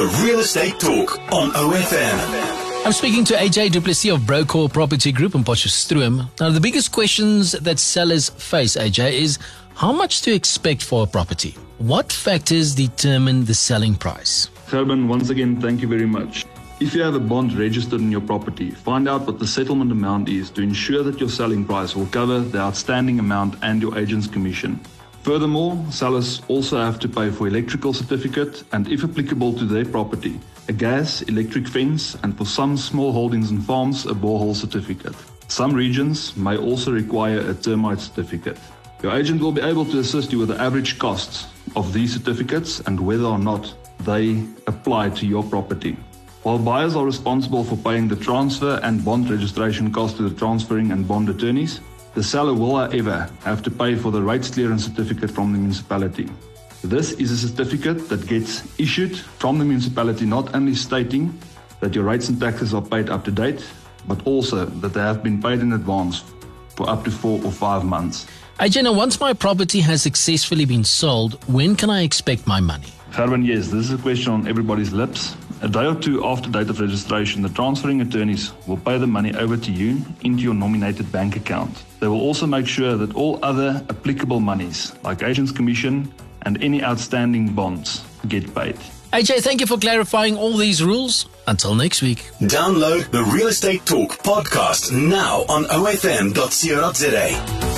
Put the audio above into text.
The Real Estate Talk on OFM. I'm speaking to AJ Duplessis of Brocor Property Group in Potchefstroom. Now, the biggest questions that sellers face, AJ, is how much to expect for a property? What factors determine the selling price? Gerben, once again, thank you very much. If you have a bond registered in your property, find out what the settlement amount is to ensure that your selling price will cover the outstanding amount and your agent's commission. Furthermore, sellers also have to pay for electrical certificate and, if applicable to their property, a gas, electric fence, and for some small holdings and farms, a borehole certificate. Some regions may also require a termite certificate. Your agent will be able to assist you with the average costs of these certificates and whether or not they apply to your property. While buyers are responsible for paying the transfer and bond registration costs to the transferring and bond attorneys, the seller will, however, have to pay for the rates clearance certificate from the municipality. This is a certificate that gets issued from the municipality not only stating that your rates and taxes are paid up to date, but also that they have been paid in advance for up to four or five months. AJ, now once my property has successfully been sold, when can I expect my money? Gerben, yes, this is a question on everybody's lips. A day or two after date of registration, the transferring attorneys will pay the money over to you into your nominated bank account. They will also make sure that all other applicable monies, like agent's commission and any outstanding bonds, get paid. AJ, thank you for clarifying all these rules. Until next week. Download the Real Estate Talk podcast now on OFM.co.za.